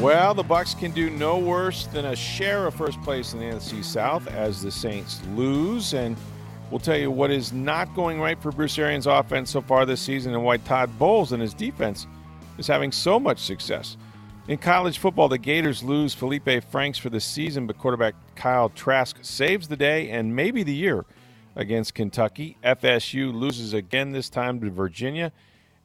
Well, the Bucks can do no worse than a share of first place in the NFC South as the Saints lose. And we'll tell you what is not going right for Bruce Arians' offense so far this season and why Todd Bowles and his defense is having so much success. In college football, the Gators lose Felipe Franks for the season, but quarterback Kyle Trask saves the day and maybe the year against Kentucky. FSU loses again, this time to Virginia.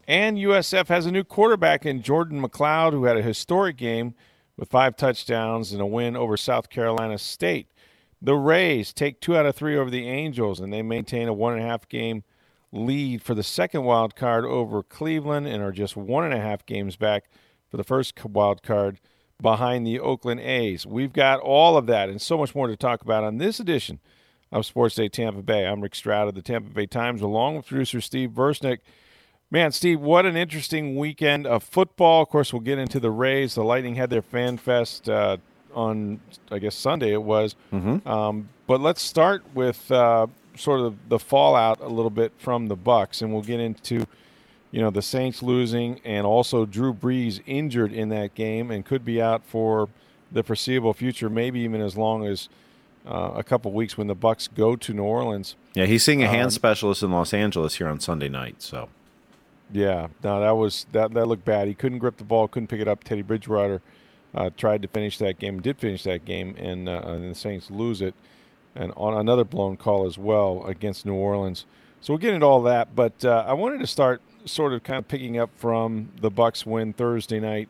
And USF has a new quarterback in Jordan McCloud, who had a historic game with five touchdowns and a win over South Carolina State. The Rays take two out of three over the Angels, and they maintain a one and a half game lead for the second wild card over Cleveland and are just one and a half games back for the first wild card behind the Oakland A's. We've got all of that and so much more to talk about on this edition of Sports Day Tampa Bay. I'm Rick Stroud of the Tampa Bay Times, along with producer Steve Versnick. Man, Steve, what an interesting weekend of football. Of course, we'll get into the Rays. The Lightning had their fan fest uh, on, I guess, Sunday it was. Mm-hmm. Um, but let's start with uh, sort of the fallout a little bit from the Bucks, and we'll get into, you know, the Saints losing and also Drew Brees injured in that game and could be out for the foreseeable future, maybe even as long as uh, a couple weeks when the Bucks go to New Orleans. Yeah, he's seeing a hand Um, specialist in Los Angeles here on Sunday night. So Yeah, no, that was that that looked bad. He couldn't grip the ball, couldn't pick it up. Teddy Bridgewater uh, tried to finish that game, did finish that game, and, uh, and the Saints lose it, and on another blown call as well against New Orleans. So we'll get into all that, but uh, I wanted to start sort of kind of picking up from the Bucks win Thursday night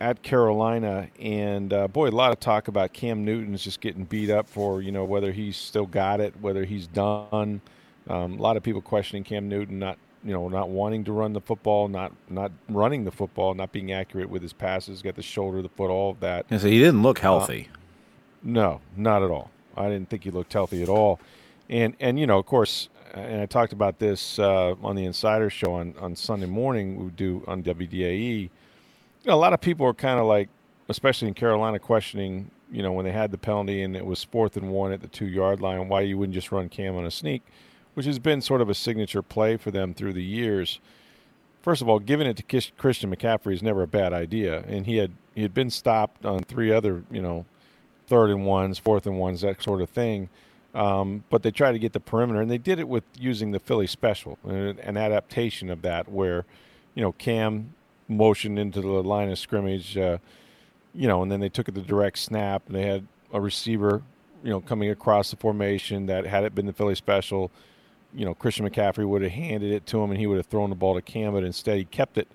at Carolina, and uh, boy, a lot of talk about Cam Newton's just getting beat up for you know whether he's still got it, whether he's done. Um, a lot of people questioning Cam Newton not you know not wanting to run the football, not not running the football, not being accurate with his passes, got the shoulder, the foot, all of that. Yeah, so he didn't look healthy. No, not at all. I didn't think he looked healthy at all. And and you know, of course, and I talked about this uh, on the Insider Show on, on Sunday morning. We do on WDAE. You know, a lot of people are kind of like, especially in Carolina, questioning. You know, when they had the penalty and it was fourth and one at the two yard line, why you wouldn't just run Cam on a sneak, which has been sort of a signature play for them through the years. First of all, giving it to Christian McCaffrey is never a bad idea, and he had he had been stopped on three other you know third and ones, fourth and ones, that sort of thing. Um, but they tried to get the perimeter, and they did it with using the Philly special, an, an adaptation of that, where you know Cam motioned into the line of scrimmage, uh, you know, and then they took it the direct snap, and they had a receiver, you know, coming across the formation that had it been the Philly special, you know, Christian McCaffrey would have handed it to him, and he would have thrown the ball to Cam, but instead he kept it,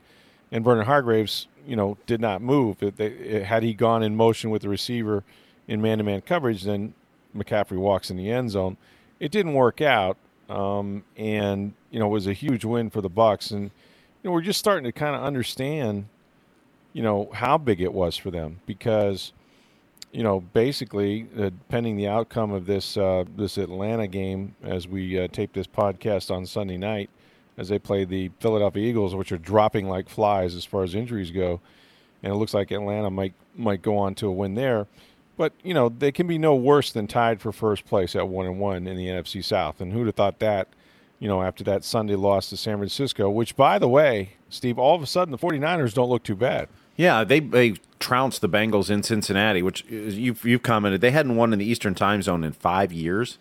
and Vernon Hargreaves, you know, did not move. It, they, it, had he gone in motion with the receiver in man-to-man coverage, then McCaffrey walks in the end zone. It didn't work out, um, and you know it was a huge win for the Bucks. And you know we're just starting to kind of understand, you know, how big it was for them because, you know, basically, uh, pending the outcome of this uh, this Atlanta game as we uh, tape this podcast on Sunday night, as they play the Philadelphia Eagles, which are dropping like flies as far as injuries go, and it looks like Atlanta might might go on to a win there. But you know they can be no worse than tied for first place at one and one in the NFC South. And who'd have thought that? You know, after that Sunday loss to San Francisco, which by the way, Steve, all of a sudden the 49ers don't look too bad. Yeah, they they trounced the Bengals in Cincinnati, which you've you've commented they hadn't won in the Eastern Time Zone in five years.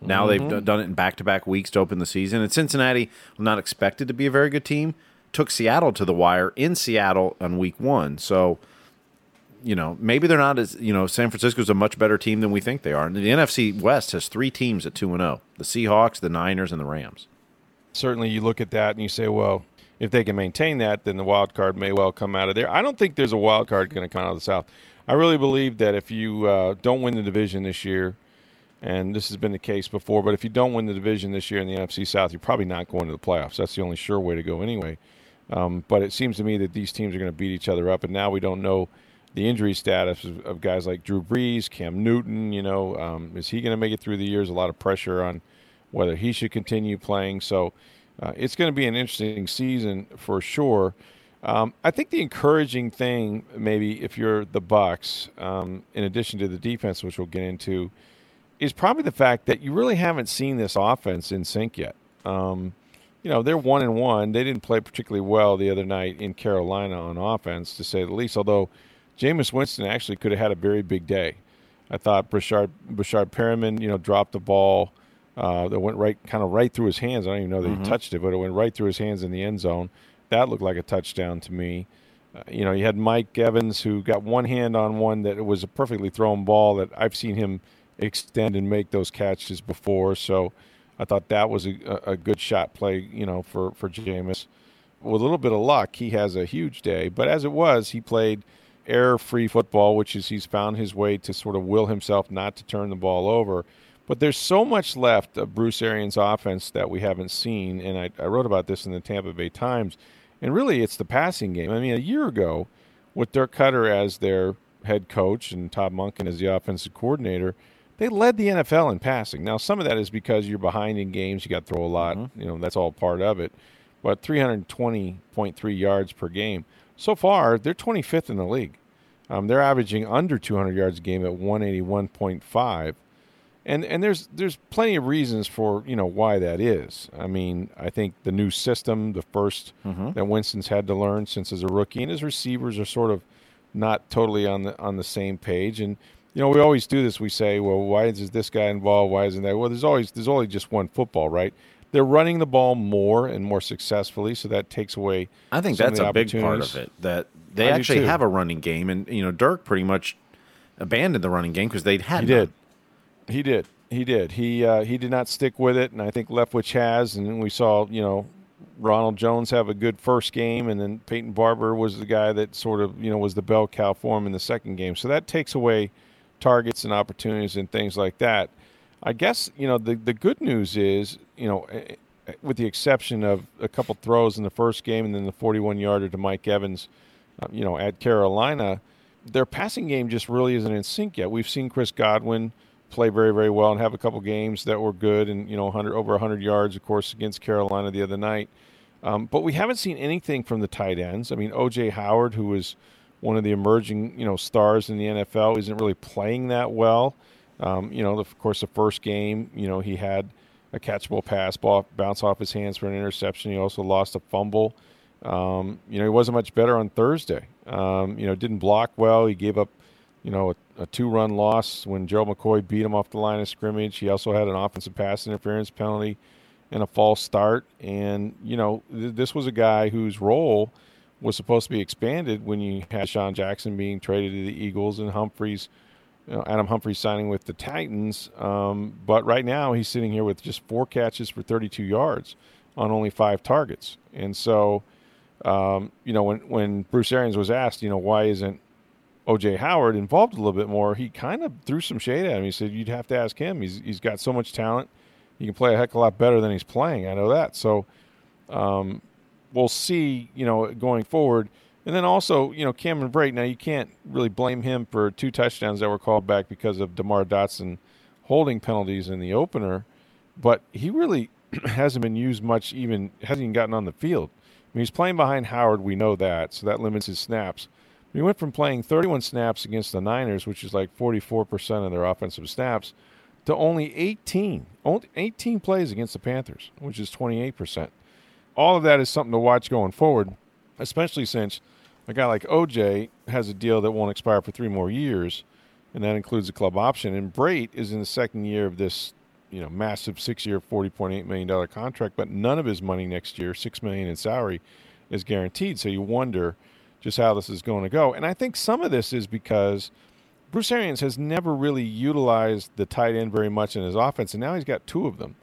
Now they've mm-hmm. done it in back to back weeks to open the season. And Cincinnati, not expected to be a very good team, took Seattle to the wire in Seattle on week one. So, you know, maybe they're not as you know, San Francisco's a much better team than we think they are. And the NFC West has three teams at two and zero: the Seahawks, the Niners, and the Rams. certainly you look at that and you say, well, if they can maintain that, then the wild card may well come out of there. I don't think there's a wild card going to come out of the South. I really believe that if you uh, don't win the division this year, and this has been the case before. But if you don't win the division this year in the NFC South, you're probably not going to the playoffs. That's the only sure way to go anyway. Um, but it seems to me that these teams are going to beat each other up, and now we don't know the injury status of, of guys like Drew Brees, Cam Newton. You know, um, is he going to make it through the years? A lot of pressure on whether he should continue playing. So uh, it's going to be an interesting season for sure. Um, I think the encouraging thing, maybe if you're the Bucks, um, in addition to the defense, which we'll get into, is probably the fact that you really haven't seen this offense in sync yet. Um, you know, they're one and one. They didn't play particularly well the other night in Carolina on offense, to say the least. Although Jameis Winston actually could have had a very big day. I thought Breshad Perriman, you know, dropped the ball uh, that went right, kind of right through his hands. I don't even know that mm-hmm. he touched it, but it went right through his hands in the end zone. That looked like a touchdown to me. Uh, you know, you had Mike Evans who got one hand on one that was a perfectly thrown ball that I've seen him extend and make those catches before. So I thought that was a, a good shot play, you know, for, for Jameis. With a little bit of luck, he has a huge day. But as it was, he played error free football, which is he's found his way to sort of will himself not to turn the ball over. But there's so much left of Bruce Arians' offense that we haven't seen. And I, I wrote about this in the Tampa Bay Times. And really, it's the passing game. I mean, a year ago, with Dirk Koetter as their head coach and Todd Monken as the offensive coordinator, they led the NFL in passing. Now, some of that is because you're behind in games, you got to throw a lot. Mm-hmm. You know, that's all part of it. But 320.3 yards per game. So far, they're 25th in the league. Um, they're averaging under 200 yards a game at 181.5. And and there's there's plenty of reasons for you know why that is. I mean, I think the new system, the 1st mm-hmm. that Winston's had to learn since as a rookie, and his receivers are sort of not totally on the on the same page. And you know, we always do this. We say, well, why is this guy involved? Why isn't that? Well, there's always there's only just one football, right? They're running the ball more and more successfully, so that takes away. I think that's a big part of it. That they I actually have a running game, and you know, Dirk pretty much abandoned the running game because they'd had. He none. did. He did. He did. He uh, he did not stick with it, and I think Leftwich has. And we saw, you know, Ronald Jones have a good first game, and then Peyton Barber was the guy that sort of, you know, was the bell cow for him in the second game. So that takes away targets and opportunities and things like that. I guess you know the the good news is you know eh, eh, with the exception of a couple throws in the first game and then the 41 yarder to Mike Evans, uh, you know at Carolina, their passing game just really isn't in sync yet. We've seen Chris Godwin play very very well and have a couple games that were good and you know 100 over 100 yards of course against Carolina the other night. Um, but we haven't seen anything from the tight ends. I mean, OJ Howard, who was one of the emerging you know stars in the NFL, isn't really playing that well. Um, you know, of course, the first game, you know, he had a catchable pass ball bounce off his hands for an interception. He also lost a fumble. Um, you know, he wasn't much better on Thursday. Um, you know, didn't block well. He gave up, you know, a, a two-run loss when Gerald McCoy beat him off the line of scrimmage. He also had an offensive pass interference penalty and a false start. And you know, th- this was a guy whose role – was supposed to be expanded when you had Sean Jackson being traded to the Eagles and Humphries, you know, Adam Humphries signing with the Titans. Um, but right now he's sitting here with just four catches for 32 yards on only five targets. And so, um, you know, when when Bruce Arians was asked, you know, why isn't OJ Howard involved a little bit more, he kind of threw some shade at him. He said, "You'd have to ask him. He's he's got so much talent. He can play a heck of a lot better than he's playing. I know that." So. Um, we'll see, you know, going forward. And then also, you know, Cameron Brate. Now you can't really blame him for two touchdowns that were called back because of Demar Dotson holding penalties in the opener, but he really hasn't been used much. Even hasn't even gotten on the field. I mean, he's playing behind Howard. We know that, so that limits his snaps. He went from playing 31 snaps against the Niners, which is like 44% of their offensive snaps, to only 18, only 18 plays against the Panthers, which is 28% all of that is something to watch going forward, especially since a guy like OJ has a deal that won't expire for three more years, and that includes a club option. And Brate is in the second year of this, you know, massive six-year, forty point eight million dollar contract, but none of his money next year, six million in salary, is guaranteed. So you wonder just how this is going to go. And I think some of this is because Bruce Arians has never really utilized the tight end very much in his offense, and now he's got two of them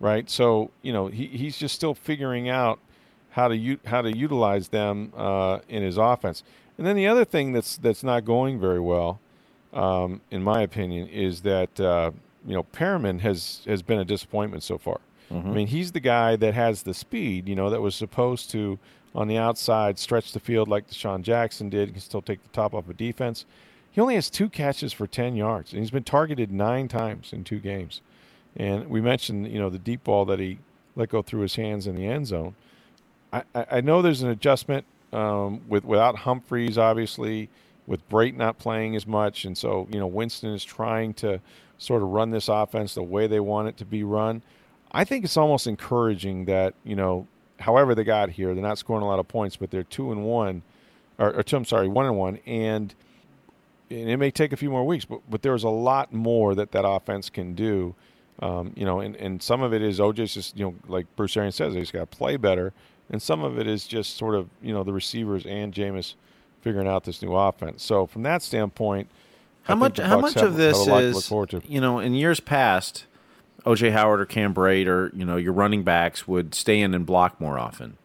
right? So you know he, he's just still figuring out how to u- how to utilize them uh, in his offense. And then the other thing that's that's not going very well, um, in my opinion, is that uh, you know, Perriman has has been a disappointment so far. I mean, he's the guy that has the speed, you know, that was supposed to on the outside stretch the field like DeSean Jackson did. He can still take the top off a defense. He only has two catches for 10 yards, and he's been targeted nine times in two games. And we mentioned, you know, the deep ball that he let go through his hands in the end zone. I, I know there's an adjustment um, with without Humphries, obviously, with Brate not playing as much, and so you know Winston is trying to sort of run this offense the way they want it to be run. I think it's almost encouraging that you know, however they got here, they're not scoring a lot of points, but they're two and one, or, or two, I'm sorry, one and one, and and it may take a few more weeks, but but there's a lot more that that offense can do. Um, you know, and, and some of it is OJ's just you know like Bruce Arians says, he's got to play better, and some of it is just sort of you know the receivers and Jameis figuring out this new offense. So from that standpoint, I How think much? How much of this is to. you know in years past, OJ Howard or Cam Brate or you know your running backs would stay in and block more often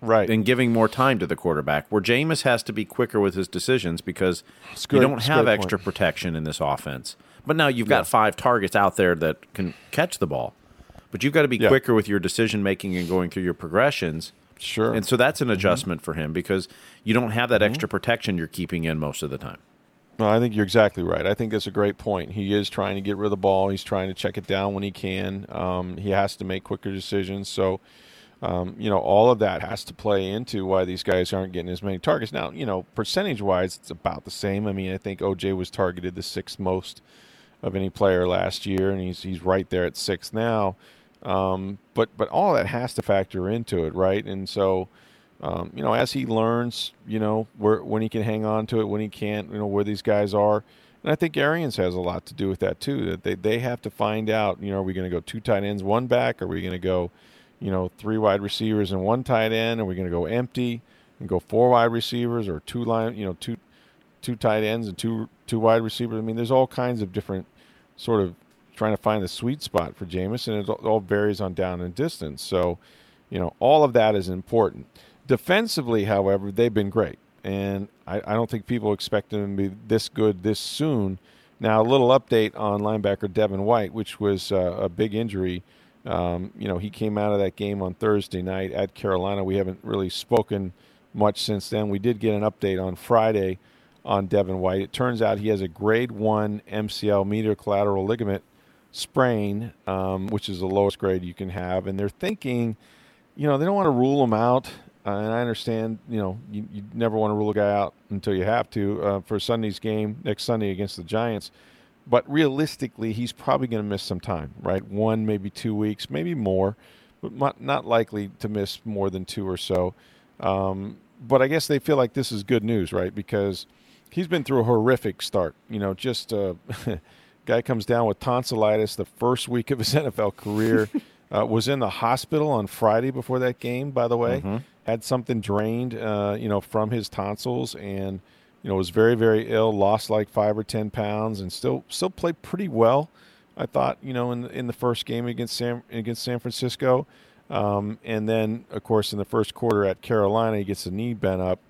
right? and giving more time to the quarterback. Where Jameis has to be quicker with his decisions because It's you don't have extra point. protection in this offense. But now you've got five targets out there that can catch the ball. But you've got to be Yeah. quicker with your decision making and going through your progressions. sure. And so that's Mm-hmm. an adjustment for him because you don't have that extra protection you're keeping in most of the time. No, I think you're exactly right. I think that's a great point. He is trying to get rid of the ball. He's trying to check it down when he can. Um, he has to make quicker decisions. So, um, you know, all of that has to play into why these guys aren't getting as many targets. Now, you know, percentage wise, it's about the same. I mean, I think OJ was targeted the sixth most of any player last year, and he's he's right there at six now. Um, but but all that has to factor into it, right? And so, um, you know, as he learns, you know, where when he can hang on to it, when he can't, you know, where these guys are. And I think Arians has a lot to do with that too. That they, they have to find out, you know, are we going to go two tight ends, one back? Are we going to go, you know, three wide receivers and one tight end? Are we going to go empty and go four wide receivers or two line, you know, two two tight ends and two two wide receivers? I mean, there's all kinds of different sort of trying to find the sweet spot for Jameis, and it all- all varies on down and distance. So, you know, all of that is important. Defensively, however, they've been great, and I, I don't think people expect them to be this good this soon. Now, a little update on linebacker Devin White, which was uh, a big injury. Um, you know, he came out of that game on Thursday night at Carolina. We haven't really spoken much since then. We did get an update on Friday on Devin White. It turns out he has a grade one MCL medial collateral ligament sprain, um, which is the lowest grade you can have. And they're thinking, you know, they don't want to rule him out. Uh, and I understand, you know, you, you never want to rule a guy out until you have to uh, for Sunday's game next Sunday against the Giants. But realistically, he's probably going to miss some time, right? One, maybe two weeks, maybe more, but not, not likely to miss more than two or so. Um, but I guess they feel like this is good news, right? Because he's been through a horrific start. You know, just uh, guy comes down with tonsillitis the first week of his NFL career. uh, was in the hospital on Friday before that game. By the way, had something drained, uh, you know, from his tonsils, and you know was very very ill. Lost like five or ten pounds, and still still played pretty well. I thought, you know, in in the first game against San against San Francisco, um, and then of course in the first quarter at Carolina, he gets the knee bent up,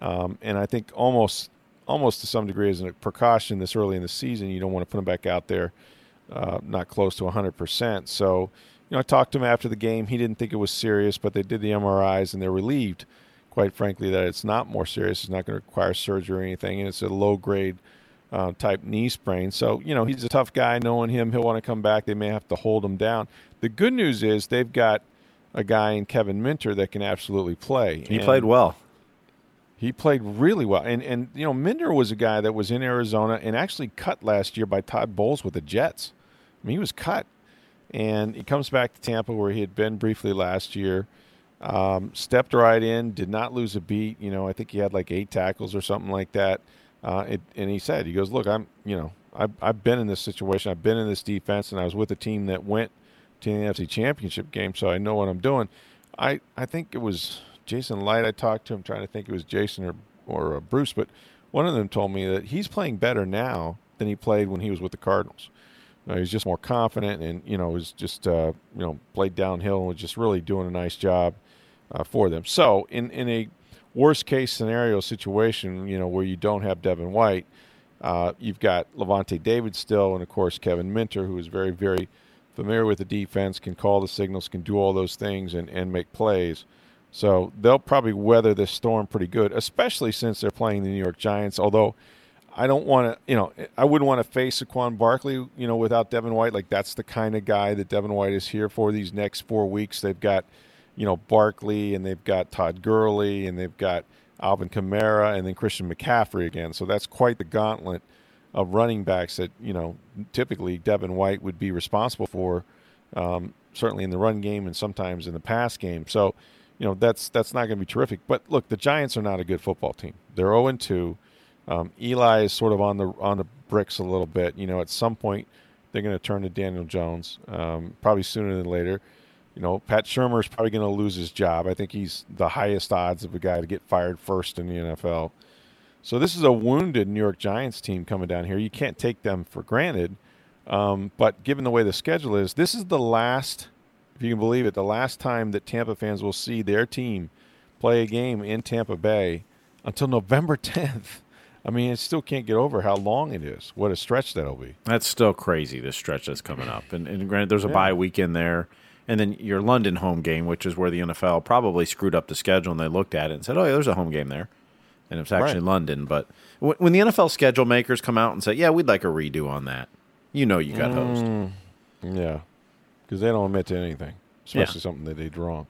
um, and I think almost almost to some degree as a precaution this early in the season, you don't want to put him back out there uh, not close to 100%. So, you know, I talked to him after the game. He didn't think it was serious, but they did the MRIs and they're relieved, quite frankly, that it's not more serious. It's not going to require surgery or anything, and it's a low grade uh, type knee sprain. So, you know, he's a tough guy. Knowing him, he'll want to come back. They may have to hold him down. The good news is they've got a guy in Kevin Minter that can absolutely play. He And- played well. he played really well, and and you know Minter was a guy that was in Arizona and actually cut last year by Todd Bowles with the Jets. I mean, he was cut, and he comes back to Tampa where he had been briefly last year. Um, stepped right in, did not lose a beat. You know, I think he had like eight tackles or something like that. Uh, it, and he said, he goes, look, I'm, you know, I've, I've been in this situation. I've been in this defense, and I was with a team that went to the NFC Championship game, so I know what I'm doing. I, I think it was Jason Licht. I talked to him, trying to think it was Jason or or uh, Bruce, but one of them told me that he's playing better now than he played when he was with the Cardinals. Uh, he's just more confident, and you know, was just uh, you know played downhill and was just really doing a nice job uh, for them. So, in in a worst case scenario situation, you know, where you don't have Devin White, Uh, you've got Lavonte David still, and of course Kevin Minter, who is very, very familiar with the defense, can call the signals, can do all those things, and, and make plays. So they'll probably weather this storm pretty good, especially since they're playing the New York Giants. Although I don't want to, you know, I wouldn't want to face Saquon Barkley, you know, without Devin White. Like that's the kind of guy that Devin White is here for these next four weeks. They've got, you know, Barkley and they've got Todd Gurley and they've got Alvin Kamara and then Christian McCaffrey again. So that's quite the gauntlet of running backs that you know typically Devin White would be responsible for, um, certainly in the run game and sometimes in the pass game. So you know that's that's not going to be terrific. But look, the Giants are not a good football team. They're zero and two. Um, Eli is sort of on the on the bricks a little bit. You know, at some point they're going to turn to Daniel Jones, um, probably sooner than later. You know, Pat Shurmur is probably going to lose his job. I think he's the highest odds of a guy to get fired first in the NFL. So this is a wounded New York Giants team coming down here. You can't take them for granted. Um, but given the way the schedule is, this is the last if you can believe it, the last time that Tampa fans will see their team play a game in Tampa Bay until November 10th. I mean, it still can't get over how long it is. What a stretch that'll be. That's still crazy, this stretch that's coming up. And, and granted, there's a yeah. bye weekend there. And then your London home game, which is where the NFL probably screwed up the schedule and they looked at it and said, oh, yeah, there's a home game there. And it's actually right. London. But when the NFL schedule makers come out and say, yeah, we'd like a redo on that, you know you got mm, hosed. Yeah because they don't admit to anything, especially yeah. something that they did wrong.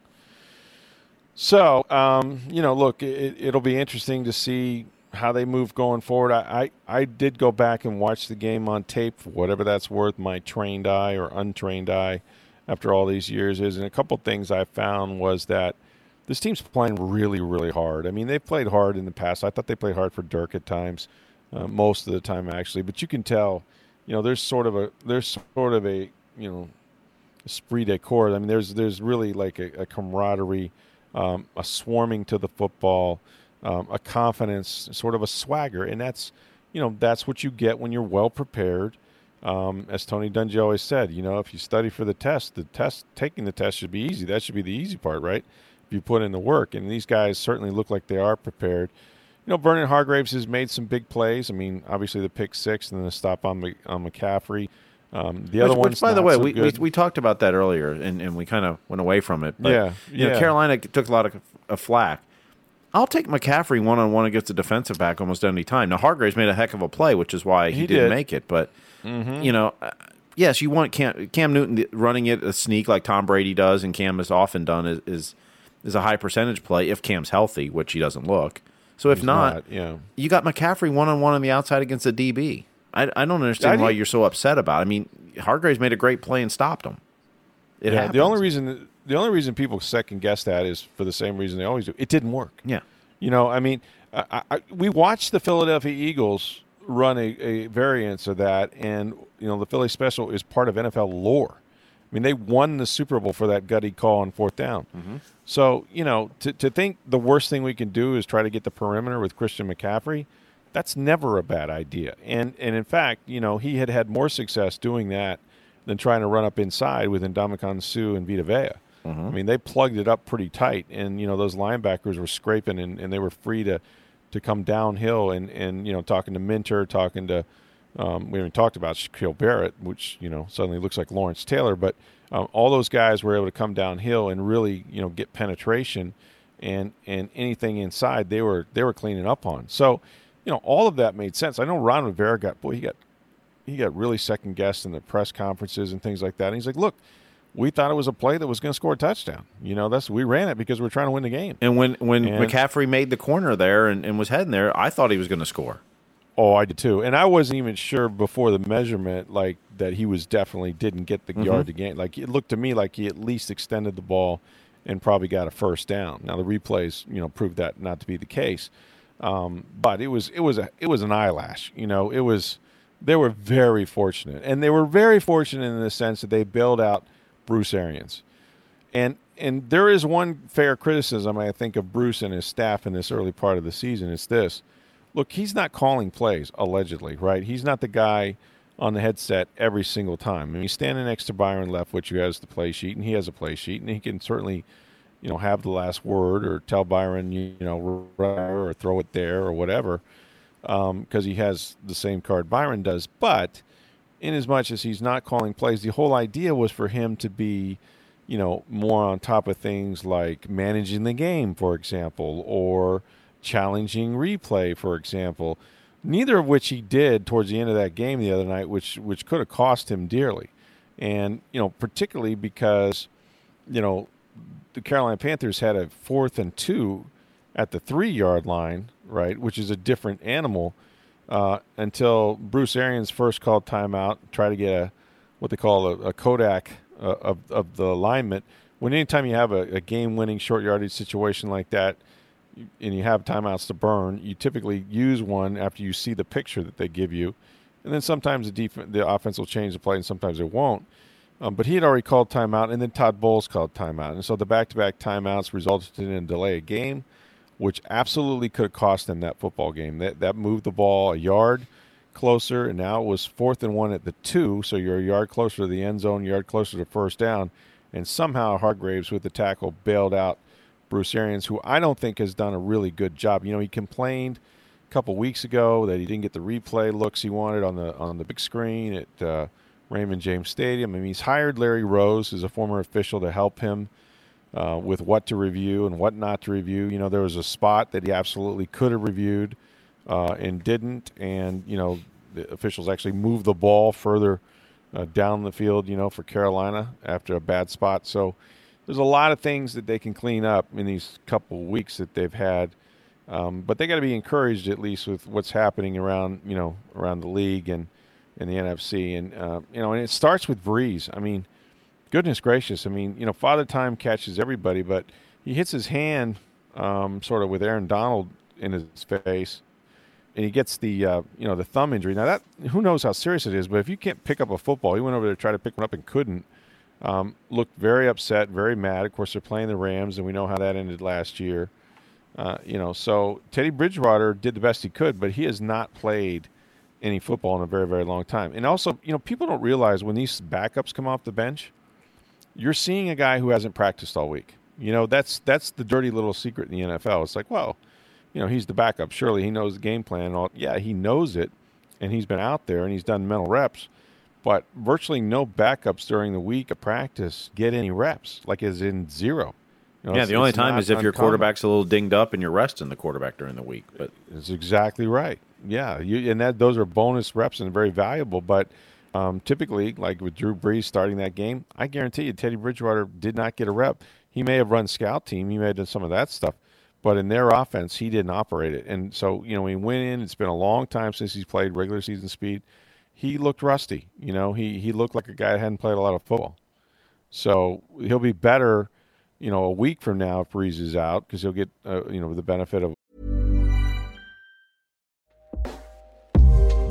So, um, you know, look, it, will be interesting to see how they move going forward. I, I, I, did go back and watch the game on tape for whatever that's worth, my trained eye or untrained eye after all these years is. And a couple things I found was that this team's playing really, really hard. I mean, they've played hard in the past. I thought they played hard for Dirk at times, uh, most of the time actually. But you can tell, you know, there's sort of a there's sort of a you know esprit de corps. I mean, there's there's really like a, a camaraderie, um, a swarming to the football, um, a confidence, sort of a swagger, and that's you know that's what you get when you're well prepared. Um, as Tony Dungy always said, you know, if you study for the test, the test taking the test should be easy. That should be the easy part, right? If you put in the work, and these guys certainly look like they are prepared. You know, Vernon Hargreaves has made some big plays. I mean, obviously the pick six and then the stop on, on McCaffrey. Um, the other one, by the way, so we, we, we talked about that earlier, and, and we kind of went away from it. But, yeah, you yeah. know, Carolina took a lot of, of flack. I'll take McCaffrey one on one against a defensive back almost any time. Now Hargreaves made a heck of a play, which is why he, he didn't did. make it. But mm-hmm. you know, uh, yes, you want Cam, Cam, Newton running it a sneak like Tom Brady does, and Cam has often done is is, is a high percentage play if Cam's healthy, which he doesn't look. So if not, not, yeah. you got McCaffrey one on one on the outside against a DB. I, I don't understand I why you're so upset about. it. I mean, Hargreaves made a great play and stopped him. It yeah, the only reason the only reason people second guess that is for the same reason they always do. It didn't work. Yeah. You know, I mean, I, I, we watched the Philadelphia Eagles run a, a variance of that, and you know, the Philly special is part of NFL lore. I mean, they won the Super Bowl for that gutty call on fourth down. Mm-hmm. So, you know, to, to think the worst thing we can do is try to get the perimeter with Christian McCaffrey – that's never a bad idea. And and in fact, you know, he had had more success doing that than trying to run up inside with Ndamukong Suh and Vita Vea. Mm-hmm. I mean, they plugged it up pretty tight, and you know those linebackers were scraping, and, and they were free to to come downhill. And and you know, talking to Minter, talking to um, we haven't talked about Shaquille Barrett, which you know suddenly looks like Lawrence Taylor, but um, all those guys were able to come downhill and really you know get penetration, and and anything inside they were they were cleaning up on. So you know, all of that made sense. I know Ron Rivera got boy, he got he got really second guessed in the press conferences and things like that. And he's like, look, we thought it was a play that was going to score a touchdown. You know, that's we ran it because we are trying to win the game. And when when and, McCaffrey made the corner there and, and was heading there, I thought he was going to score. Oh, I did too. And I wasn't even sure before the measurement, like that he was definitely didn't get the mm-hmm. yard to gain. Like it looked to me like he at least extended the ball and probably got a first down. Now the replays, you know, proved that not to be the case. Um, but it was it was a it was an eyelash. You know, it was they were very fortunate, and they were very fortunate in the sense that they bailed out Bruce Arians, and and there is one fair criticism I think of Bruce and his staff in this early part of the season. It's this: look, he's not calling plays allegedly, right? He's not the guy on the headset every single time. I mean, he's standing next to Byron Leftwich, who has the play sheet, and he has a play sheet, and he can certainly you know, have the last word or tell Byron, you, know, or throw it there or whatever. Um, because he has the same card Byron does. But in as much as he's not calling plays, the whole idea was for him to be, you know, more on top of things like managing the game, for example, or challenging replay, for example. Neither of which he did towards the end of that game the other night, which which could have cost him dearly. And, you know, particularly because, you know, the Carolina Panthers had a fourth and two at the three yard line, right, which is a different animal, uh, until Bruce Arians first called timeout, try to get a what they call a, a Kodak uh, of, of the alignment. When anytime you have a, a game winning short yardage situation like that, and you have timeouts to burn, you typically use one after you see the picture that they give you. And then sometimes the def- the offense will change the play, and sometimes it won't. Um, but he had already called timeout, and then Todd Bowles called timeout, and so the back-to-back timeouts resulted in a delay of game, which absolutely could have cost them that football game. That that moved the ball a yard closer, and now it was fourth and one at the two, so you're a yard closer to the end zone, yard closer to first down, and somehow Hargreaves with the tackle bailed out Bruce Arians, who I don't think has done a really good job. You know, he complained a couple weeks ago that he didn't get the replay looks he wanted on the on the big screen at uh, Raymond James Stadium. I mean, he's hired Larry Rose who's a former official to help him uh, with what to review and what not to review. You know, there was a spot that he absolutely could have reviewed uh, and didn't, and you know, the officials actually moved the ball further uh, down the field. You know, for Carolina after a bad spot. So there's a lot of things that they can clean up in these couple weeks that they've had. Um, but they got to be encouraged at least with what's happening around you know around the league and in the NFC and uh, you know and it starts with Brees. I mean, goodness gracious! I mean you know Father Time catches everybody, but he hits his hand um, sort of with Aaron Donald in his face, and he gets the uh, you know the thumb injury. Now that who knows how serious it is, but if you can't pick up a football, he went over there to try to pick one up and couldn't. Um, looked very upset, very mad. Of course, they're playing the Rams, and we know how that ended last year. Uh, you know, so Teddy Bridgewater did the best he could, but he has not played any football in a very, very long time. And also, you know, people don't realize when these backups come off the bench, you're seeing a guy who hasn't practiced all week. You know, that's that's the dirty little secret in the NFL. It's like, well, you know, he's the backup. Surely he knows the game plan. All yeah, he knows it, and he's been out there and he's done mental reps but virtually no backups during the week of practice get any reps, like as in zero. You know, yeah, the only time is if uncommon. your quarterback's a little dinged up and you're resting the quarterback during the week. But it's exactly right. Yeah, you, and that those are bonus reps and very valuable. But um, typically, like with Drew Brees starting that game, I guarantee you, Teddy Bridgewater did not get a rep. He may have run scout team, he may have done some of that stuff, but in their offense, he didn't operate it. And so, you know, he went in. It's been a long time since he's played regular season speed he looked rusty. You know, he he looked like a guy that hadn't played a lot of football. So he'll be better, you know, a week from now if Brees is out because he'll get uh, you know the benefit of.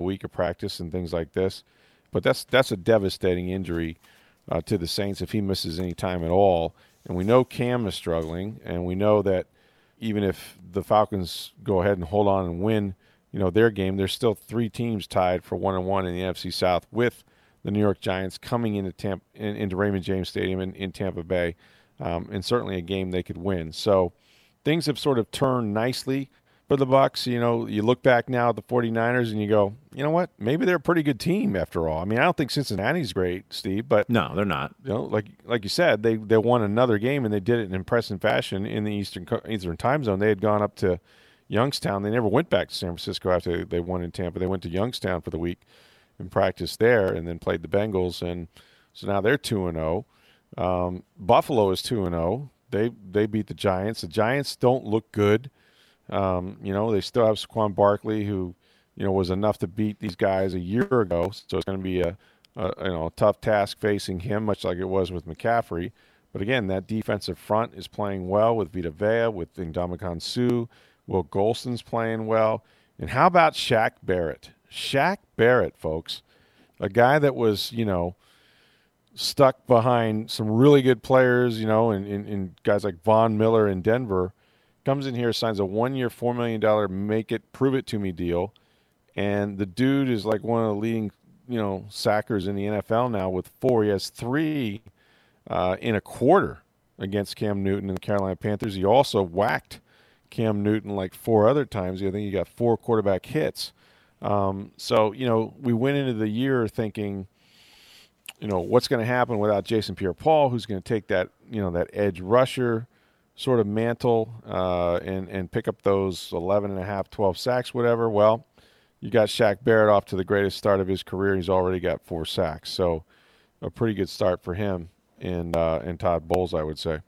A week of practice and things like this. But that's that's a devastating injury uh, to the Saints if he misses any time at all. And we know Cam is struggling, and we know that even if the Falcons go ahead and hold on and win, you know, their game, there's still three teams tied for one and one in the NFC South with the New York Giants coming into Tampa, in, into Raymond James Stadium in, in Tampa Bay, um, and certainly a game they could win. So things have sort of turned nicely for the Bucks. You know, you look back now at the 49ers and you go, you know what? Maybe they're a pretty good team after all. I mean, I don't think Cincinnati's great, Steve, but no, they're not. You know, like like you said, they they won another game and they did it in impressive fashion in the Eastern Eastern Time Zone. They had gone up to Youngstown. They never went back to San Francisco after they won in Tampa. They went to Youngstown for the week and practiced there, and then played the Bengals. And so now they're two and zero. Oh. Um, Buffalo is two and zero. Oh. They they beat the Giants. The Giants don't look good. Um, you know, they still have Saquon Barkley, who you know was enough to beat these guys a year ago. So it's going to be a, a, you know a tough task facing him, much like it was with McCaffrey. But again, that defensive front is playing well with Vita Vea, with Ndamukong Suh. Will Gholston's playing well. And how about Shaq Barrett? Shaq Barrett, folks, a guy that was, you know, stuck behind some really good players, you know, and, and, and guys like Von Miller in Denver, comes in here, signs a one year, $4 million make it, prove it to me deal. And the dude is like one of the leading, you know, sackers in the NFL now with four. He has three uh, in a quarter against Cam Newton and the Carolina Panthers. He also whacked Cam Newton like four other times. I think he got four quarterback hits. Um, so, you know, we went into the year thinking, you know, what's going to happen without Jason Pierre Paul, who's going to take that, you know, that edge rusher sort of mantle uh, and, and pick up those 11 and a half, 12 sacks, whatever. Well, you got Shaq Barrett off to the greatest start of his career. He's already got four sacks. So a pretty good start for him and, uh, and Todd Bowles, I would say.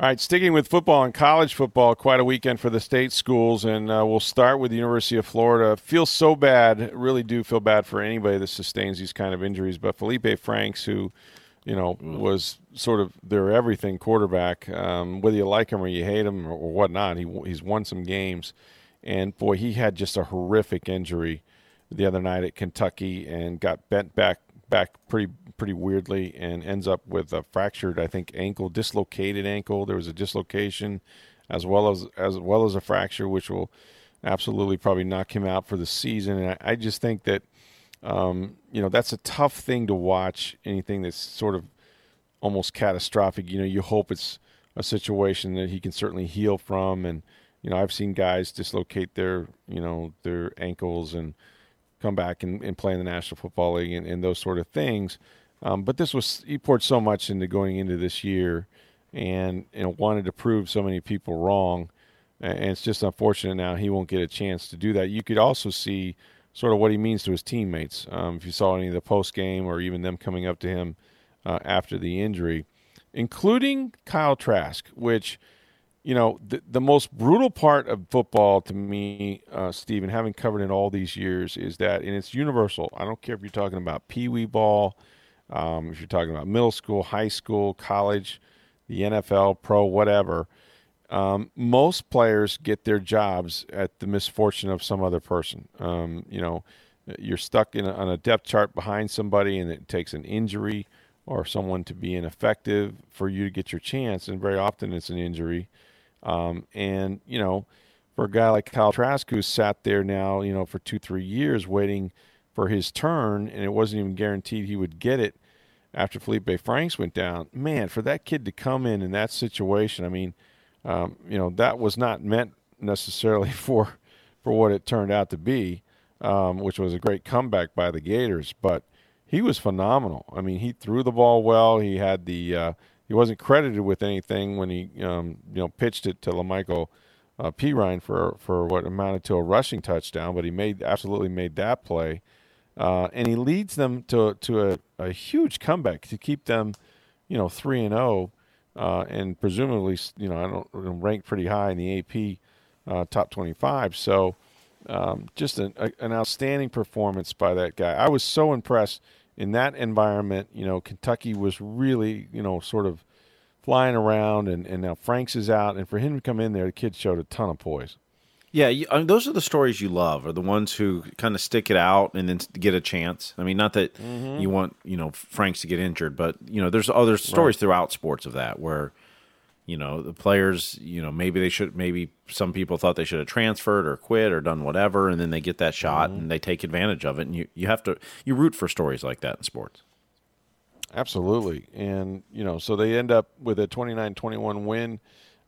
All right, sticking with football and college football, quite a weekend for the state schools, and uh, we'll start with the University of Florida. Feel so bad, really do feel bad for anybody that sustains these kind of injuries. But Felipe Franks, who, you know, was sort of their everything quarterback, um, whether you like him or you hate him or, or whatnot, he he's won some games, and boy, he had just a horrific injury the other night at Kentucky and got bent back back pretty pretty weirdly and ends up with a fractured, I think, ankle, dislocated ankle. There was a dislocation as well as as well as a fracture, which will absolutely probably knock him out for the season. And I, I just think that um, you know that's a tough thing to watch. Anything that's sort of almost catastrophic. You know, you hope it's a situation that he can certainly heal from. And you know, I've seen guys dislocate their you know their ankles and come back and, and play in the National Football League and, and those sort of things. Um, but this was he poured so much into going into this year, and you know wanted to prove so many people wrong, and it's just unfortunate now he won't get a chance to do that. You could also see sort of what he means to his teammates. Um, if you saw any of the post game or even them coming up to him uh, after the injury, including Kyle Trask, which you know the the most brutal part of football to me, uh, Stephen, having covered it all these years, is that and it's universal. I don't care if you're talking about pee wee ball um, if you're talking about middle school, high school, college, the NFL, pro, whatever, um, most players get their jobs at the misfortune of some other person. Um, you know, you're stuck in a, on a depth chart behind somebody, and it takes an injury or someone to be ineffective for you to get your chance. And very often it's an injury. Um, and you know, for a guy like Kyle Trask, who's sat there now, you know, for two, three years waiting for his turn, and it wasn't even guaranteed he would get it after Felipe Franks went down. Man, for that kid to come in in that situation, I mean, um, you know, that was not meant necessarily for for what it turned out to be, um, which was a great comeback by the Gators. But he was phenomenal. I mean, he threw the ball well. He had the uh, he wasn't credited with anything when he um, you know pitched it to Lamical uh, Perine for for what amounted to a rushing touchdown, but he made absolutely made that play. Uh, and he leads them to to a, a, huge comeback to keep them, you know, three and zero, uh, and presumably, you know, I don't rank pretty high in the AP uh, top twenty five. So, um, just an, a, an outstanding performance by that guy. I was so impressed in that environment. You know, Kentucky was really, you know, sort of flying around, and, and now Franks is out, and for him to come in there, the kid showed a ton of poise. Yeah, you, I mean, those are the stories you love, are the ones who kind of stick it out and then get a chance. I mean, not that mm-hmm. you want you know Franks to get injured, but you know, there's other stories right. throughout sports of that where you know the players, you know, maybe they should, maybe some people thought they should have transferred or quit or done whatever, and then they get that shot mm-hmm. and they take advantage of it, and you you have to you root for stories like that in sports. Absolutely, and you know, so they end up with a 29-21 win.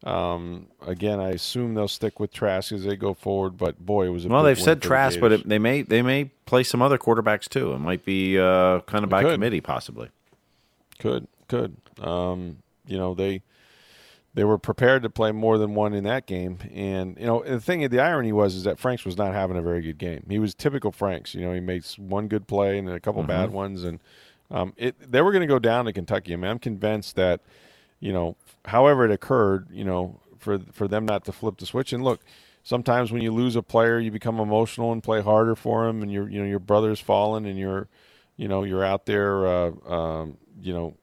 Um, again, I assume they'll stick with Trask as they go forward. But boy, it was a well. They've said Trask, the but it, they may they may play some other quarterbacks too. It might be uh, kind of by could. committee, possibly. Could could um, you know they they were prepared to play more than one in that game, and you know the thing the irony was is that Franks was not having a very good game. He was typical Franks. You know, he makes one good play and a couple mm-hmm. bad ones, and um, it they were going to go down to Kentucky. I mean, I'm convinced that you know, however it occurred, you know, for for them not to flip the switch. And look, sometimes when you lose a player, you become emotional and play harder for him, and your you know your brother's fallen, and you're, you know, you're out there, uh, um, you know,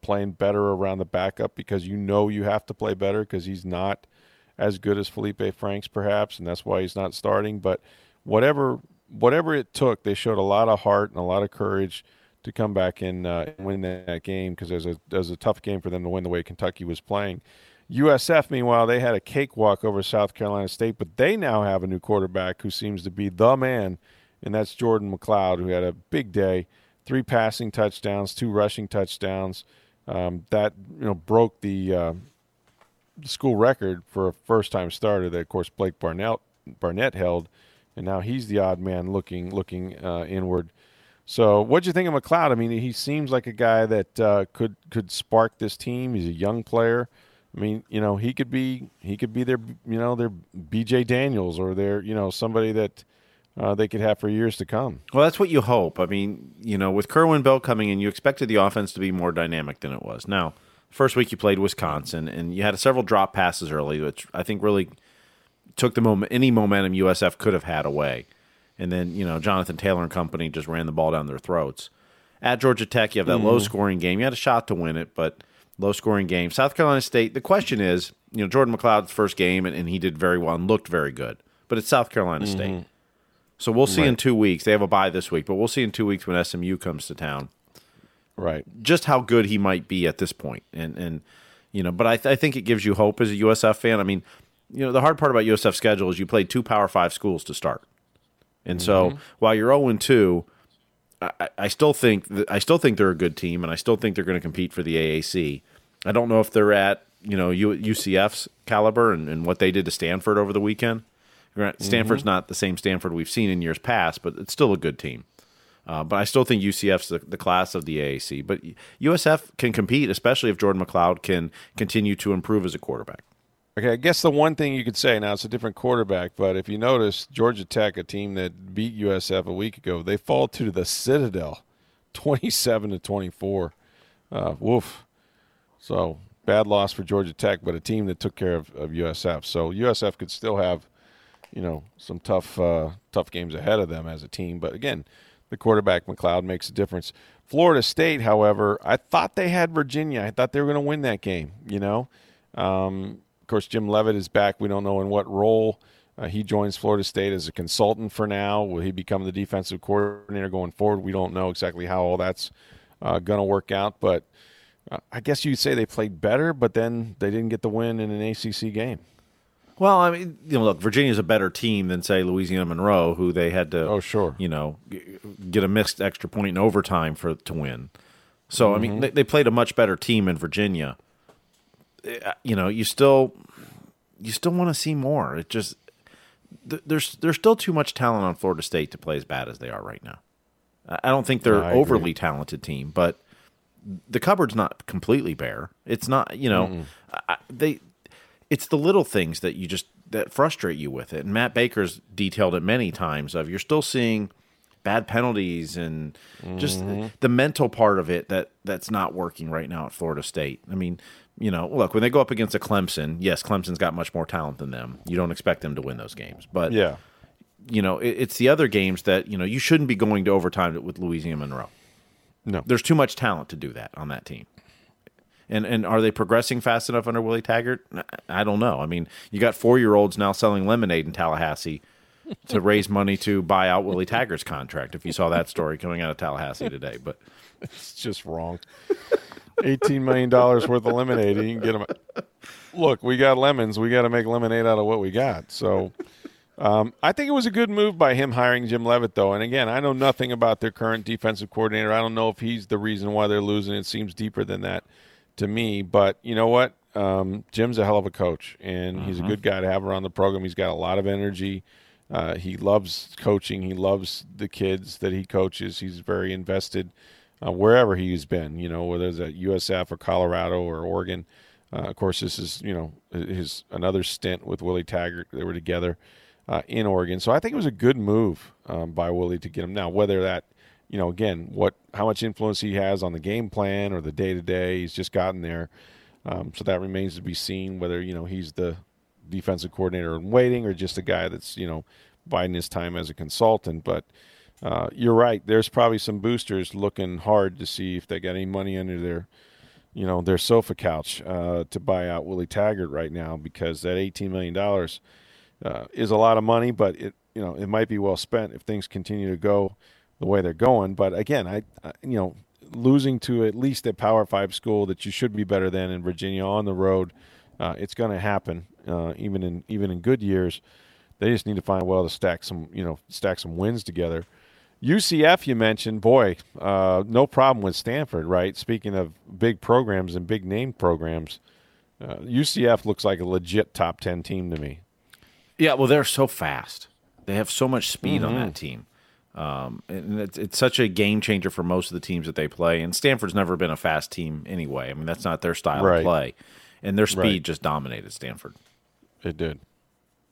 playing better around the backup because you know you have to play better because he's not as good as Felipe Franks, perhaps, and that's why he's not starting. But whatever whatever it took, they showed a lot of heart and a lot of courage to come back and, uh, win that game because there's a there's a tough game for them to win the way Kentucky was playing. USF, meanwhile, they had a cakewalk over South Carolina State, but they now have a new quarterback who seems to be the man, and that's Jordan McCloud, who had a big day, three passing touchdowns, two rushing touchdowns. Um, that you know broke the uh, school record for a first-time starter that, of course, Blake Barnett Barnett held, and now he's the odd man looking looking uh, inward. So, what'd you think of McCloud? I mean, he seems like a guy that uh, could could spark this team. He's a young player. I mean, you know, he could be he could be their you know their B.J. Daniels or their you know somebody that uh, they could have for years to come. Well, that's what you hope. I mean, you know, with Kerwin Bell coming in, you expected the offense to be more dynamic than it was. Now, first week you played Wisconsin, and you had several drop passes early, which I think really took the moment any momentum USF could have had away. And then you know Jonathan Taylor and company just ran the ball down their throats. At Georgia Tech, you have that mm. low scoring game. You had a shot to win it, but low scoring game. South Carolina State. The question is, you know, Jordan McCloud's first game, and, and he did very well and looked very good. But it's South Carolina mm-hmm. State. So we'll see right. in two weeks. They have a bye this week, but we'll see in two weeks when SMU comes to town. Right. Just how good he might be at this point. And, and you know, but I, th- I think it gives you hope as a USF fan. I mean, you know, the hard part about USF schedule is you played two Power Five schools to start. And mm-hmm. so while you're 0 2, I, I still think I still think they're a good team, and I still think they're going to compete for the AAC. I don't know if they're at you know UCF's caliber and, and what they did to Stanford over the weekend. Stanford's mm-hmm. not the same Stanford we've seen in years past, but it's still a good team. Uh, but I still think UCF's the, the, class of the AAC. But USF can compete, especially if Jordan McCloud can continue to improve as a quarterback. Okay, I guess the one thing you could say now it's a different quarterback, but if you notice, Georgia Tech, a team that beat USF a week ago, they fall to the Citadel, twenty-seven to twenty-four. Uh, woof. So bad loss for Georgia Tech, but a team that took care of, of USF. So USF could still have you know some tough uh, tough games ahead of them as a team. But again, the quarterback McCloud makes a difference. Florida State, however, I thought they had Virginia. I thought they were going to win that game. You know, um, course Jim Leavitt is back. We don't know in what role. Uh, he joins Florida State as a consultant for now. Will he become the defensive coordinator going forward? We don't know exactly how all that's uh, going to work out. But uh, I guess you'd say they played better, but then they didn't get the win in an ACC game. Well, I mean, you know, look, Virginia's a better team than say Louisiana Monroe, who they had to, oh sure, you know, get a missed extra point in overtime for to win. So mm-hmm. I mean, mm-hmm. they, they, played a much better team in Virginia. Eh, you know, you still you still want to see more. It just there's there's still too much talent on Florida State to play as bad as they are right now. I don't think they're an overly talented team, but the cupboard's not completely bare. It's not, you know, I, they it's the little things that you just that frustrate you with it. And Matt Baker's detailed it many times of you're still seeing bad penalties and just mm-hmm. the mental part of it that that's not working right now at Florida State. I mean, you know, look, when they go up against a Clemson, yes, Clemson's got much more talent than them. You don't expect them to win those games. But yeah. You know, it, it's the other games that, you know, you shouldn't be going to overtime with Louisiana Monroe. No. There's too much talent to do that on that team. And and are they progressing fast enough under Willie Taggart? I don't know. I mean, you got four year olds now selling lemonade in Tallahassee to raise money to buy out Willie Taggart's contract. If you saw that story coming out of Tallahassee today, but it's just wrong. Eighteen million dollars worth of lemonade, you can get them. Look, we got lemons. We got to make lemonade out of what we got. So. Um, I think it was a good move by him hiring Jim Leavitt, though. And again, I know nothing about their current defensive coordinator. I don't know if he's the reason why they're losing. It seems deeper than that to me. But you know what? Um, Jim's a hell of a coach, and he's a mm-hmm. good guy to have around the program. He's got a lot of energy. Uh, he loves coaching. He loves the kids that he coaches. He's very invested uh, wherever he's been. You know, whether it's at USF or Colorado or Oregon. Uh, of course, this is you know his another stint with Willie Taggart. They were together uh, in Oregon, so I think it was a good move um, by Willie to get him. Now, whether that you know, again, what how much influence he has on the game plan or the day to day. He's just gotten there, um, so that remains to be seen. Whether you know he's the defensive coordinator in waiting or just a guy that's you know biding his time as a consultant. But uh, you're right. There's probably some boosters looking hard to see if they got any money under their you know, their sofa couch uh, to buy out Willie Taggart right now because that $18 million uh, is a lot of money, but it, you know, it might be well spent if things continue to go the way they're going. But again, I, I you know, losing to at least a Power Five school that you should be better than in Virginia on the road, uh, it's going to happen. Uh, even in even in good years, they just need to find a well to stack some you know stack some wins together. UCF, you mentioned, boy, uh, no problem with Stanford, right? Speaking of big programs and big name programs, UCF uh, looks like a legit top ten team to me. Yeah, well, they're so fast. They have so much speed mm-hmm. on that mm-hmm. team. Um, and it's, it's such a game changer for most of the teams that they play. And Stanford's never been a fast team anyway. I mean, that's not their style right. of play. And their speed right. just dominated Stanford. It did.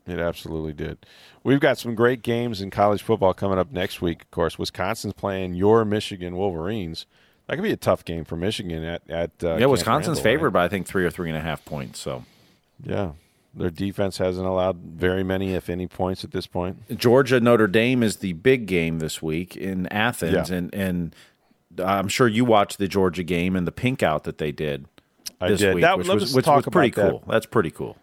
It absolutely did. We've got some great games in college football coming up next week. Of course, Wisconsin's playing your Michigan Wolverines. That could be a tough game for Michigan at at uh, yeah. Camp Wisconsin's Randall, favored right? by I think three or three and a half points. So yeah, their defense hasn't allowed very many, if any, points at this point. Georgia Notre Dame is the big game this week in Athens, yeah. and and I'm sure you watched the Georgia game and the pink out that they did. I did. Week, that, which was, which was pretty cool. That. That's pretty cool.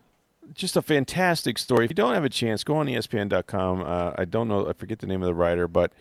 Just a fantastic story. If you don't have a chance, go on ESPN.com. Uh, I don't know. I forget the name of the writer, but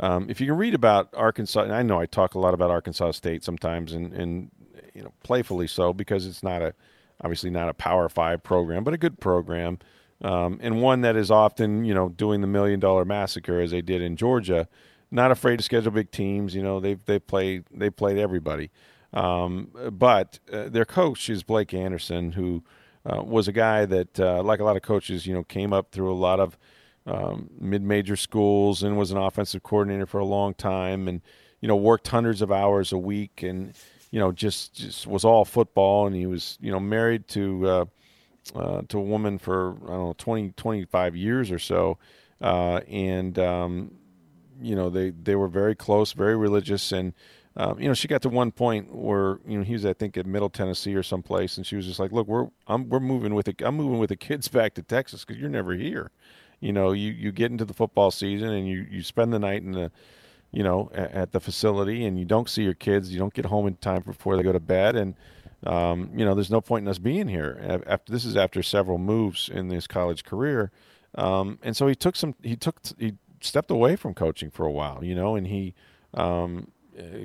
um, if you can read about Arkansas, and I know I talk a lot about Arkansas State sometimes, and, and you know playfully so because it's not a obviously not a Power Five program, but a good program, um, and one that is often, you know, doing the million dollar massacre as they did in Georgia. Not afraid to schedule big teams. You know, they've they played they played everybody. Um, but uh, their coach is Blake Anderson, who uh, was a guy that, uh, like a lot of coaches, you know, came up through a lot of um, mid-major schools and was an offensive coordinator for a long time, and you know, worked hundreds of hours a week and you know, just just was all football, and he was you know married to uh, uh, to a woman for I don't know 20, 25 years or so, uh, and um, you know they they were very close, very religious, and um, you know she got to one point where you know he was I think at Middle Tennessee or someplace, and she was just like, look, we're I'm we're moving with the I'm moving with the kids back to Texas because you're never here. You know, you, you get into the football season and you, you spend the night in the you know, at, at, the facility, and you don't see your kids, you don't get home in time before they go to bed, and um, you know, there's no point in us being here. After this is after several moves in his college career, um, and so he took some, he took, he stepped away from coaching for a while, you know, and he um,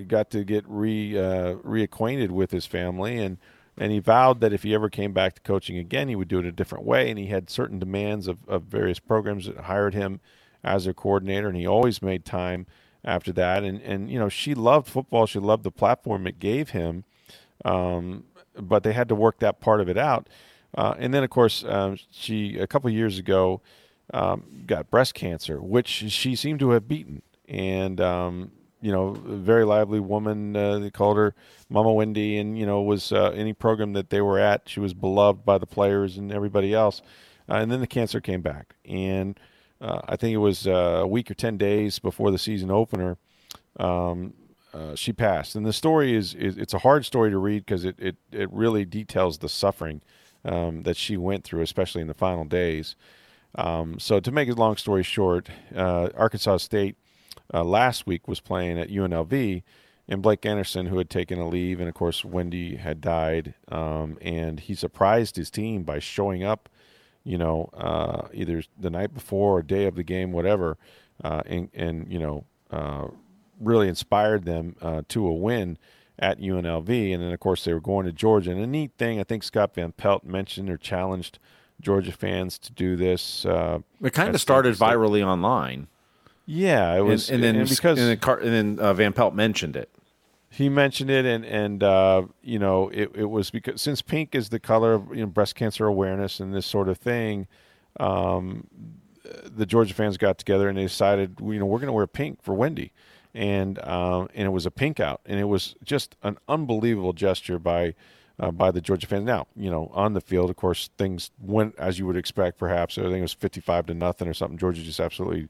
got to get re uh, reacquainted with his family, and and he vowed that if he ever came back to coaching again, he would do it a different way, and he had certain demands of, of various programs that hired him as their coordinator, and he always made time after that. And, and, you know, she loved football. She loved the platform it gave him. Um, but they had to work that part of it out. Uh, and then, of course, um, she, a couple years ago, um, got breast cancer, which she seemed to have beaten. And, um, you know, a very lively woman. Uh, they called her Mama Wendy, and you know, was uh, any program that they were at, she was beloved by the players and everybody else. Uh, and then the cancer came back, and uh, I think it was uh, a week or 10 days before the season opener, um, uh, she passed. And the story is, is, it's a hard story to read because it, it, it really details the suffering um, that she went through, especially in the final days. Um, so to make a long story short, Arkansas State uh, last week was playing at UNLV, and Blake Anderson, who had taken a leave, and of course Wendy had died, um, and he surprised his team by showing up you know, uh, either the night before or day of the game, whatever, uh, and, and, you know, uh, really inspired them uh, to a win at UNLV. And then, of course, they were going to Georgia. And a neat thing, I think Scott Van Pelt mentioned or challenged Georgia fans to do this. Uh, it kind of started virally online. Yeah, it was, and, and then and because and then, and then uh, Van Pelt mentioned it he mentioned it, and and uh, you know it, it was because since pink is the color of you know breast cancer awareness and this sort of thing, um, the Georgia fans got together and they decided you know we're going to wear pink for Wendy, and um, and it was a pink out, and it was just an unbelievable gesture by. Uh, by the Georgia fans. Now, you know, on the field, of course, things went as you would expect. Perhaps I think it was fifty-five to nothing or something. Georgia just absolutely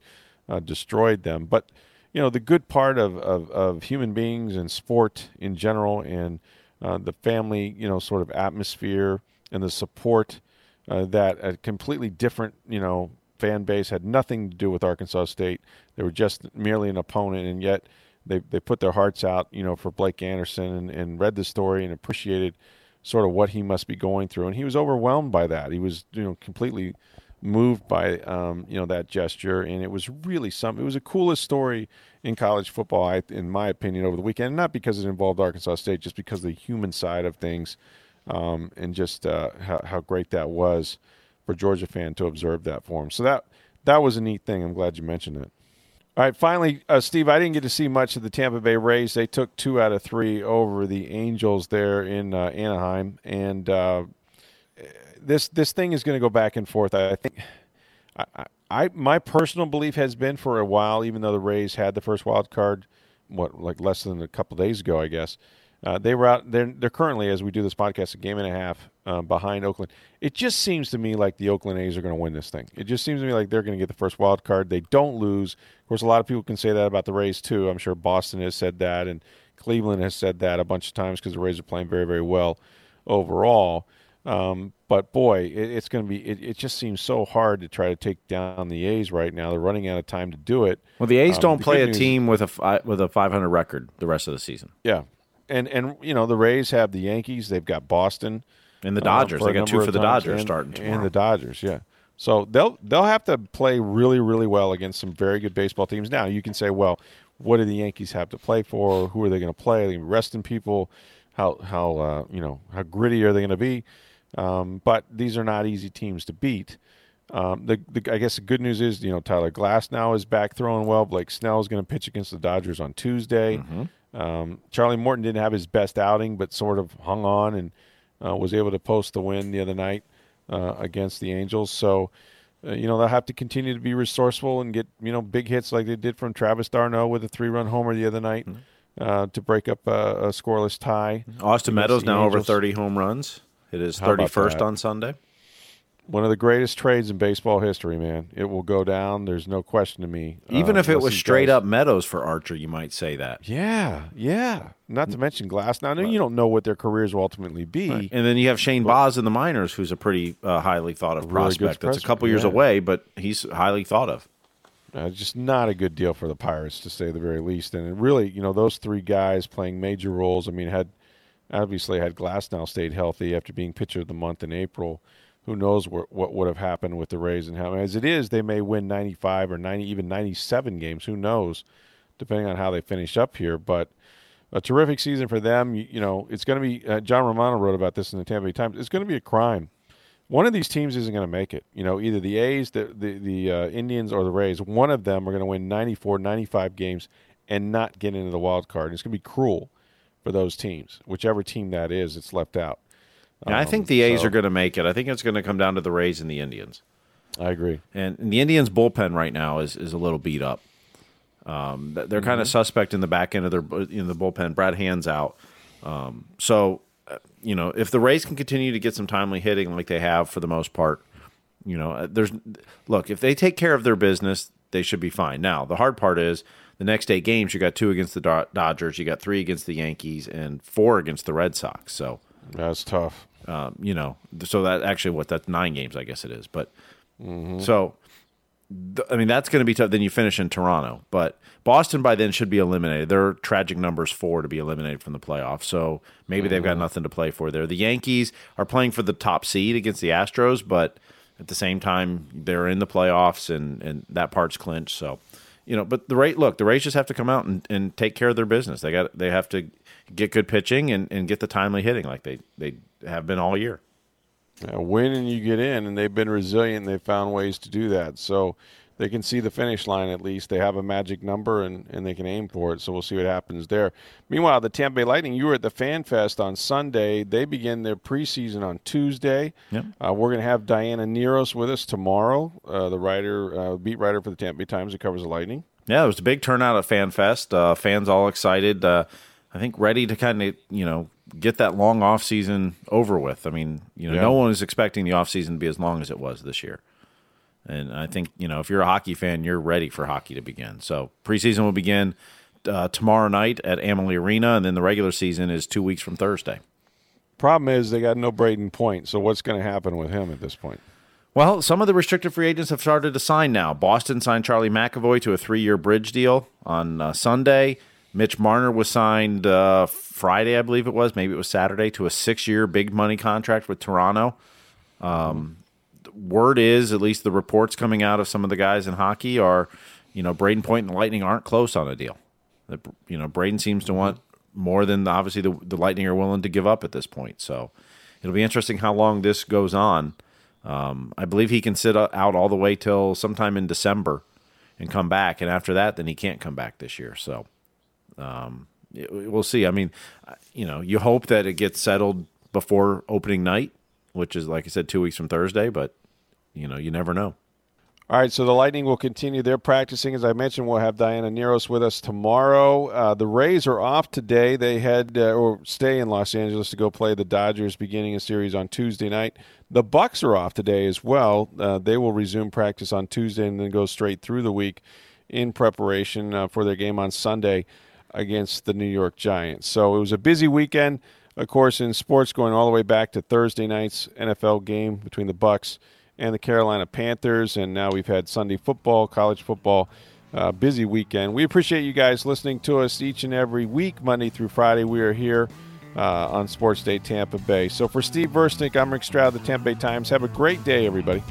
uh, destroyed them. But you know the good part of, of, of human beings and sport in general and uh, the family you know sort of atmosphere and the support uh, that a completely different you know fan base had nothing to do with Arkansas State. They were just merely an opponent, and yet they they put their hearts out, you know, for Blake Anderson and, and read the story and appreciated sort of what he must be going through. And he was overwhelmed by that. He was, you know, completely moved by, um, you know, that gesture. And it was really something. It was the coolest story in college football, I, in my opinion, over the weekend. Not because it involved Arkansas State, just because the human side of things, um, and just uh, how, how great that was for Georgia fan to observe that for him. So that that was a neat thing. I'm glad you mentioned it. All right, finally, uh, Steve, I didn't get to see much of the Tampa Bay Rays. They took two out of three over the Angels there in uh, Anaheim, and uh, this this thing is going to go back and forth. I think. I, I my personal belief has been for a while, even though the Rays had the first wild card, what like less than a couple days ago, I guess. Uh, they were out. They're they're currently, as we do this podcast, a game and a half uh, behind Oakland. It just seems to me like the Oakland A's are going to win this thing. It just seems to me like they're going to get the first wild card. They don't lose. Of course, a lot of people can say that about the Rays too. I'm sure Boston has said that, and Cleveland has said that a bunch of times because the Rays are playing very very well overall. Um, but boy, it, it's going to be. It, it, just seems so hard to try to take down the A's right now. They're running out of time to do it. Well, the A's um, don't the play a team with a with a 500 record the rest of the season. Yeah, and and you know the Rays have the Yankees. They've got Boston and the Dodgers. Um, they got two for the Dodgers and, starting tomorrow. And the Dodgers, yeah. So they'll they'll have to play really really well against some very good baseball teams. Now you can say, well, what do the Yankees have to play for? Who are they going to play? Are they resting people? How how uh, you know how gritty are they going to be? Um, but these are not easy teams to beat. Um, the, the, I guess the good news is, you know, Tyler Glasnow is back throwing well. Blake Snell is going to pitch against the Dodgers on Tuesday. Mm-hmm. Um, Charlie Morton didn't have his best outing, but sort of hung on and uh, was able to post the win the other night uh, against the Angels. So, uh, you know, they'll have to continue to be resourceful and get, you know, big hits like they did from Travis d'Arnaud with a three run homer the other night mm-hmm. to break up a, a, scoreless tie. Austin Meadows now Angels. over 30 home runs. It is 31st on Sunday. One of the greatest trades in baseball history, man. It will go down. There's no question to me. Even uh, if it was straight does. up Meadows for Archer, you might say that. Yeah, yeah. Not to mention Glasnow, you don't know what their careers will ultimately be. Right. And then you have Shane Baz in the minors, who's a pretty uh, highly thought of really prospect. That's a couple years yeah. away, but he's highly thought of. Uh, just not a good deal for the Pirates, to say the very least. And really, you know, those three guys playing major roles. I mean, had obviously had Glasnow stayed healthy after being pitcher of the month in April, who knows what, what would have happened with the Rays and how. As it is, they may win 95 or 90, even 97 games. Who knows, depending on how they finish up here. But a terrific season for them. You, you know, it's going to be. Uh, John Romano wrote about this in the Tampa Bay Times. It's going to be a crime. One of these teams isn't going to make it. You know, either the A's, the the, the uh, Indians, or the Rays. One of them are going to win 94, 95 games and not get into the wild card. and It's going to be cruel for those teams. Whichever team that is, it's left out. Um, I think the A's so, are going to make it. I think it's going to come down to the Rays and the Indians. I agree. And, and the Indians' bullpen right now is is a little beat up. Um, they're mm-hmm. kind of suspect in the back end of their in the bullpen. Brad Hand's out, um, so uh, you know if the Rays can continue to get some timely hitting like they have for the most part, you know, uh, there's look if they take care of their business, they should be fine. Now the hard part is the next eight games, you got two against the Dodgers, you got three against the Yankees, and four against the Red Sox. So that's tough. Um, you know, so that actually what that's nine games, I guess it is. But mm-hmm. so, th- I mean, that's going to be tough. Then you finish in Toronto, but Boston by then should be eliminated. They're tragic numbers four to be eliminated from the playoffs. So maybe mm-hmm. they've got mm-hmm. nothing to play for there. The Yankees are playing for the top seed against the Astros, but at the same time, they're in the playoffs and and that part's clinched. So you know, but the rate look, the Rays just have to come out and, and take care of their business. They got they have to get good pitching and, and get the timely hitting like they, they have been all year. Yeah, win and you get in, and they've been resilient. They've found ways to do that. So they can see the finish line at least. They have a magic number and, and they can aim for it. So we'll see what happens there. Meanwhile, the Tampa Bay Lightning, you were at the Fan Fest on Sunday. They begin their preseason on Tuesday. Yep. Uh, we're going to have Diana Nearhos with us tomorrow, uh, the writer, uh, beat writer for the Tampa Bay Times that covers the Lightning. Yeah, it was a big turnout at Fan Fest. Uh, fans all excited. Uh, I think ready to kind of you know get that long off season over with. I mean, you know, yeah. no one was expecting the off season to be as long as it was this year. And I think, you know, if you're a hockey fan, you're ready for hockey to begin. So preseason will begin uh, tomorrow night at Amalie Arena, and then the regular season is two weeks from Thursday. Problem is, they got no Brayden Point. So what's going to happen with him at this point? Well, some of the restricted free agents have started to sign now. Boston signed Charlie McAvoy to a three year bridge deal on uh, Sunday. Mitch Marner was signed uh, Friday, I believe it was. Maybe it was Saturday to a six-year big money contract with Toronto. Um, word is, at least the reports coming out of some of the guys in hockey are, you know, Brayden Point and the Lightning aren't close on a deal. That you know, Brayden seems to want more than obviously the, the Lightning are willing to give up at this point. So it'll be interesting how long this goes on. Um, I believe he can sit out all the way till sometime in December and come back, and after that, then he can't come back this year. So um, we'll see. I mean, you know, you hope that it gets settled before opening night, which is like I said, two weeks from Thursday. But you know, you never know. All right, so the Lightning will continue their practicing. As I mentioned, we'll have Diana Nearhos with us tomorrow. Uh, the Rays are off today. They head uh, or stay in Los Angeles to go play the Dodgers, beginning a series on Tuesday night. The Bucs are off today as well. Uh, they will resume practice on Tuesday and then go straight through the week in preparation uh, for their game on Sunday against the New York Giants. So it was a busy weekend, of course, in sports, going all the way back to Thursday night's NFL game between the Bucs and the Carolina Panthers. And now we've had Sunday football, college football. Uh, busy weekend. We appreciate you guys listening to us each and every week, Monday through Friday. We are here uh, on Sports Day Tampa Bay. So for Steve Versnick, I'm Rick Stroud, the Tampa Bay Times. Have a great day, everybody.